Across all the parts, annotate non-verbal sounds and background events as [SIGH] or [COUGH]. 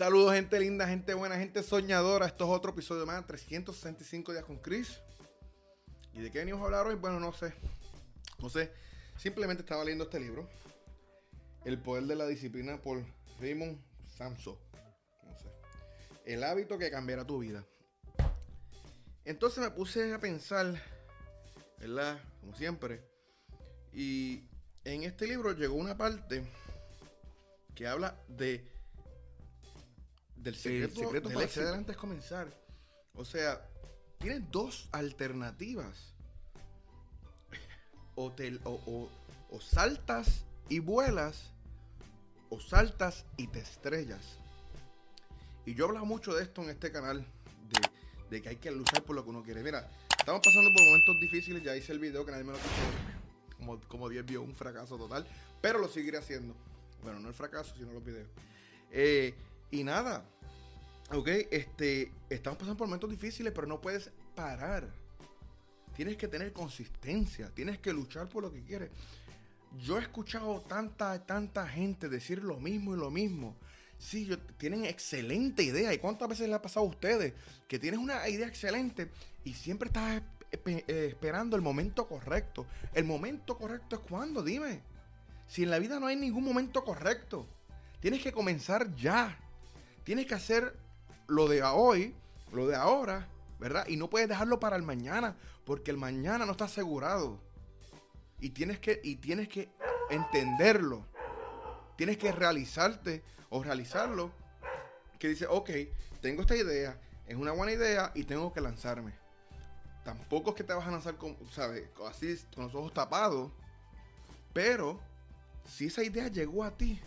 Saludos, gente linda, gente buena, gente soñadora. Esto es otro episodio más, 365 días con Chris. ¿Y de qué venimos a hablar hoy? Bueno, no sé. No sé. Simplemente estaba leyendo este libro. El poder de la disciplina por Raymond Samso. No sé. El hábito que cambiará tu vida. Entonces me puse a pensar, ¿verdad? Como siempre. Y en este libro llegó una parte que habla de del secreto, secreto del para éxito. hacer- adelante es comenzar. O sea, tienes dos alternativas. O, te, o, o- o saltas y vuelas, o saltas y te estrellas. Y yo he hablado mucho de esto en este canal, de, de que hay que luchar por lo que uno quiere. Mira, estamos pasando por momentos difíciles, ya hice el video que nadie me lo quiso. Como, como 10 vio un fracaso total, pero lo seguiré haciendo. Bueno, no el fracaso, sino los videos. Eh, y nada, ok, este, estamos pasando por momentos difíciles, pero no puedes parar. Tienes que tener consistencia, tienes que luchar por lo que quieres. Yo he escuchado tanta, tanta gente decir lo mismo y lo mismo. Sí, tienen excelente idea. ¿Y cuántas veces le ha pasado a ustedes? Que tienes una idea excelente y siempre estás eh, esperando el momento correcto. El momento correcto es cuando, dime. Si en la vida no hay ningún momento correcto, tienes que comenzar ya. Tienes que hacer lo de hoy, lo de ahora, ¿verdad? Y no puedes dejarlo para el mañana, porque el mañana no está asegurado. Y tienes que, y tienes que entenderlo. Tienes que realizarte o realizarlo. Que dice, ok, tengo esta idea, es una buena idea y tengo que lanzarme. Tampoco es que te vas a lanzar con, ¿sabes? Así, con los ojos tapados. Pero, si esa idea llegó a ti,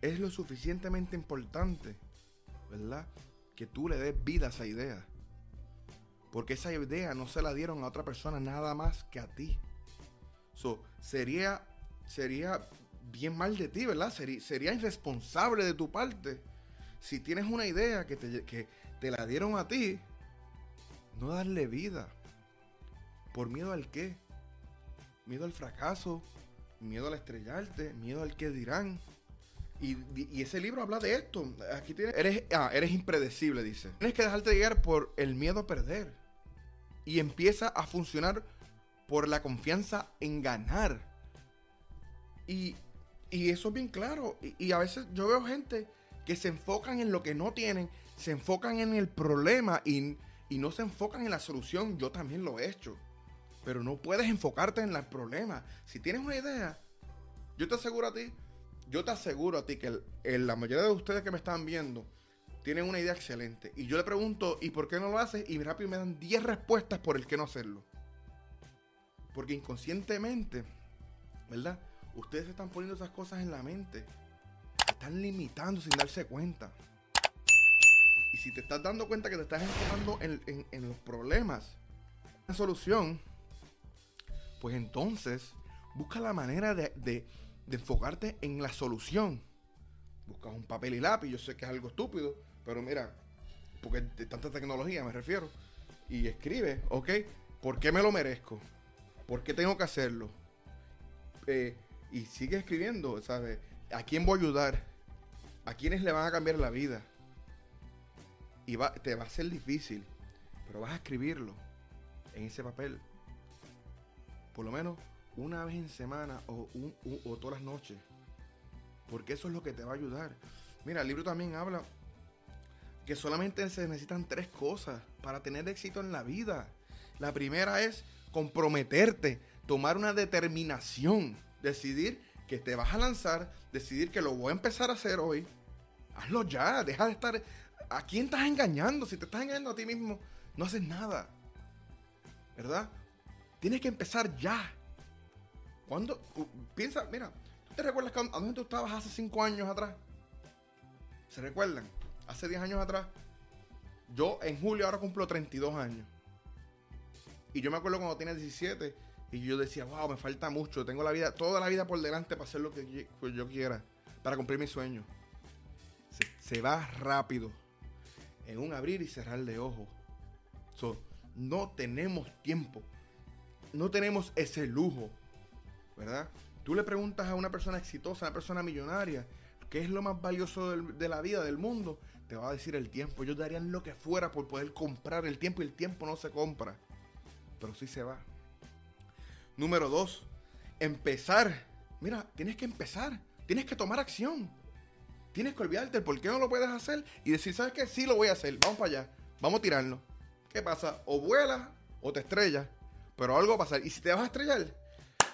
es lo suficientemente importante, ¿verdad? Que tú le des vida a esa idea. Porque esa idea no se la dieron a otra persona nada más que a ti. So, sería, sería bien mal de ti, ¿verdad? Sería, irresponsable de tu parte. Si tienes una idea que te, que te la dieron a ti, no darle vida. ¿Por miedo al qué? Miedo al fracaso, miedo al estrellarte, miedo al que dirán. Y, ese libro habla de esto. Aquí tienes, eres, ah, eres impredecible, dice. Tienes que dejarte guiar por el miedo a perder. Y empieza a funcionar por la confianza en ganar. Y, y eso es bien claro. Y, y a veces yo veo gente que se enfocan en lo que no tienen, se enfocan en el problema y, y no se enfocan en la solución. Yo también lo he hecho. Pero no puedes enfocarte en el problema. Si tienes una idea, yo te aseguro a ti, yo te aseguro a ti que la mayoría de ustedes que me están viendo tienen una idea excelente. Y yo le pregunto, ¿y por qué no lo haces? Y rápido me dan 10 respuestas por el que no hacerlo. Porque inconscientemente, ¿verdad? Ustedes están poniendo esas cosas en la mente. Están limitando sin darse cuenta. Y si te estás dando cuenta que te estás enfocando en, los problemas, la solución, pues entonces busca la manera de- de enfocarte en la solución. Buscas un papel y lápiz, yo sé que es algo estúpido, pero mira, porque de tanta tecnología me refiero. Y escribe, ¿ok? ¿Por qué me lo merezco? ¿Por qué tengo que hacerlo? Eh, y sigue escribiendo, ¿sabes? ¿A quién voy a ayudar? ¿A quiénes le van a cambiar la vida? Y va, te va a ser difícil, pero vas a escribirlo en ese papel. Por lo menos una vez en semana o, un- o todas las noches. Porque eso es lo que te va a ayudar. Mira, el libro también habla que solamente se necesitan tres cosas para tener éxito en la vida. La primera es comprometerte, tomar una determinación, decidir que te vas a lanzar, decidir que lo voy a empezar a hacer hoy. Hazlo ya, deja de estar... ¿A quién estás engañando? Si te estás engañando a ti mismo, no haces nada. ¿Verdad? Tienes que empezar ya. Cuando u- piensa, mira, ¿tú te recuerdas a dónde tú estabas hace 5 años atrás? ¿Se recuerdan? Hace 10 años atrás. Yo en julio ahora cumplo 32 años. Y yo me acuerdo cuando tenía 17 y yo decía, wow, me falta mucho, tengo la vida, toda la vida por delante para hacer lo que yo, quiera, para cumplir mis sueños. Se, va rápido, en un abrir y cerrar de ojos. No tenemos tiempo, no tenemos ese lujo, ¿verdad? Tú le preguntas a una persona exitosa, a una persona millonaria, ¿qué es lo más valioso de la vida, del mundo? Te va a decir el tiempo. Ellos darían lo que fuera por poder comprar el tiempo y el tiempo no se compra. Pero sí se va. Número dos, empezar. Mira, tienes que empezar. Tienes que tomar acción. Tienes que olvidarte por qué no lo puedes hacer y decir, ¿sabes qué? Sí lo voy a hacer. Vamos para allá. Vamos a tirarnos. ¿Qué pasa? O vuelas o te estrellas. Pero algo va a pasar. Y si te vas a estrellar,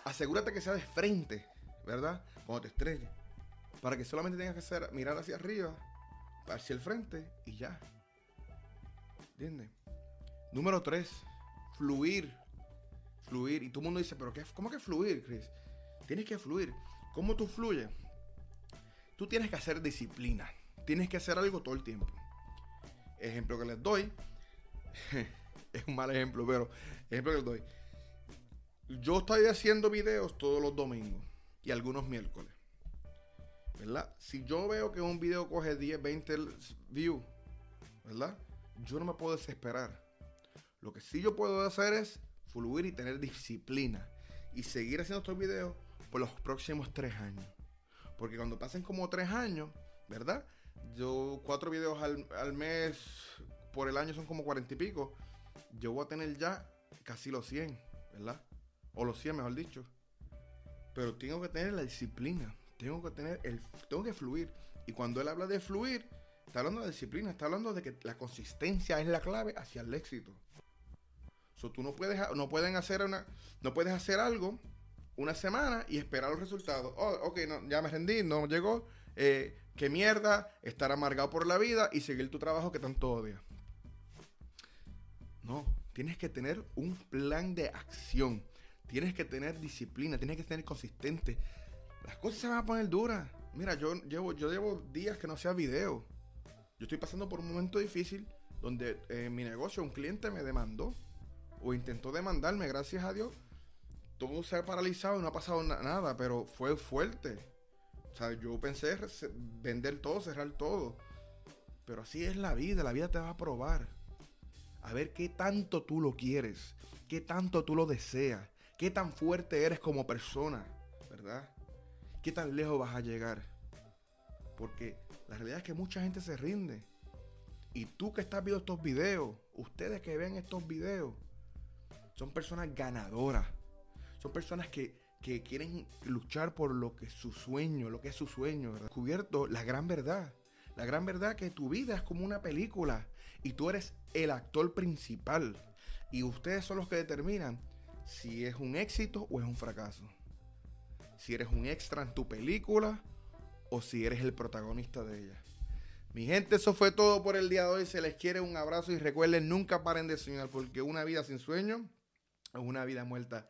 asegúrate que sea de frente, ¿verdad? Cuando te estrelles. Para que solamente tengas que hacer, mirar hacia arriba, hacia el frente y ya. ¿Entiendes? Número 3. Fluir. Fluir. Y todo el mundo dice, ¿pero qué, cómo que fluir, Chris? Tienes que fluir. ¿Cómo tú fluyes? Tú tienes que hacer disciplina. Tienes que hacer algo todo el tiempo. Ejemplo que les doy. [LAUGHS] es un mal ejemplo, pero ejemplo que les doy. Yo estoy haciendo videos todos los domingos y algunos miércoles. ¿verdad? Si yo veo que un video coge 10, 20 views, ¿verdad? Yo no me puedo desesperar. Lo que sí yo puedo hacer es fluir y tener disciplina y seguir haciendo estos videos por los próximos tres años. Porque cuando pasen como tres años, ¿verdad? Yo cuatro videos al, al mes por el año son como cuarenta y pico. Yo voy a tener ya casi los 100, ¿verdad? O los 100, mejor dicho. Pero tengo que tener la disciplina tengo que tener el, tengo que fluir. Y cuando él habla de fluir, está hablando de disciplina, está hablando de que la consistencia es la clave hacia el éxito. So, tú no puedes, no pueden hacer una, no puedes hacer algo una semana y esperar los resultados. Oh, ok, ya me rendí, no llegó. Eh, qué mierda, estar amargado por la vida y seguir tu trabajo que tanto odias. No, tienes que tener un plan de acción. Tienes que tener disciplina, tienes que ser consistente las cosas se van a poner duras. Mira, yo llevo, yo llevo días que no sea video. Yo estoy pasando por un momento difícil donde eh, mi negocio un cliente me demandó o intentó demandarme, gracias a Dios. Todo se ha paralizado y no ha pasado nada, pero fue fuerte. O sea, yo pensé vender todo, cerrar todo. Pero así es la vida, la vida te va a probar. A ver qué tanto tú lo quieres, qué tanto tú lo deseas, qué tan fuerte eres como persona, ¿verdad? qué tan lejos vas a llegar. Porque la realidad es que mucha gente se rinde. Y tú que estás viendo estos videos, ustedes que ven estos videos, son personas ganadoras. Son personas que, quieren luchar por lo que es su sueño, lo que es su sueño. Descubierto la gran verdad. La gran verdad que tu vida es como una película y tú eres el actor principal. Y ustedes son los que determinan si es un éxito o es un fracaso si eres un extra en tu película o si eres el protagonista de ella. Mi gente, eso fue todo por el día de hoy. Se les quiere un abrazo y recuerden, nunca paren de soñar porque una vida sin sueño es una vida muerta.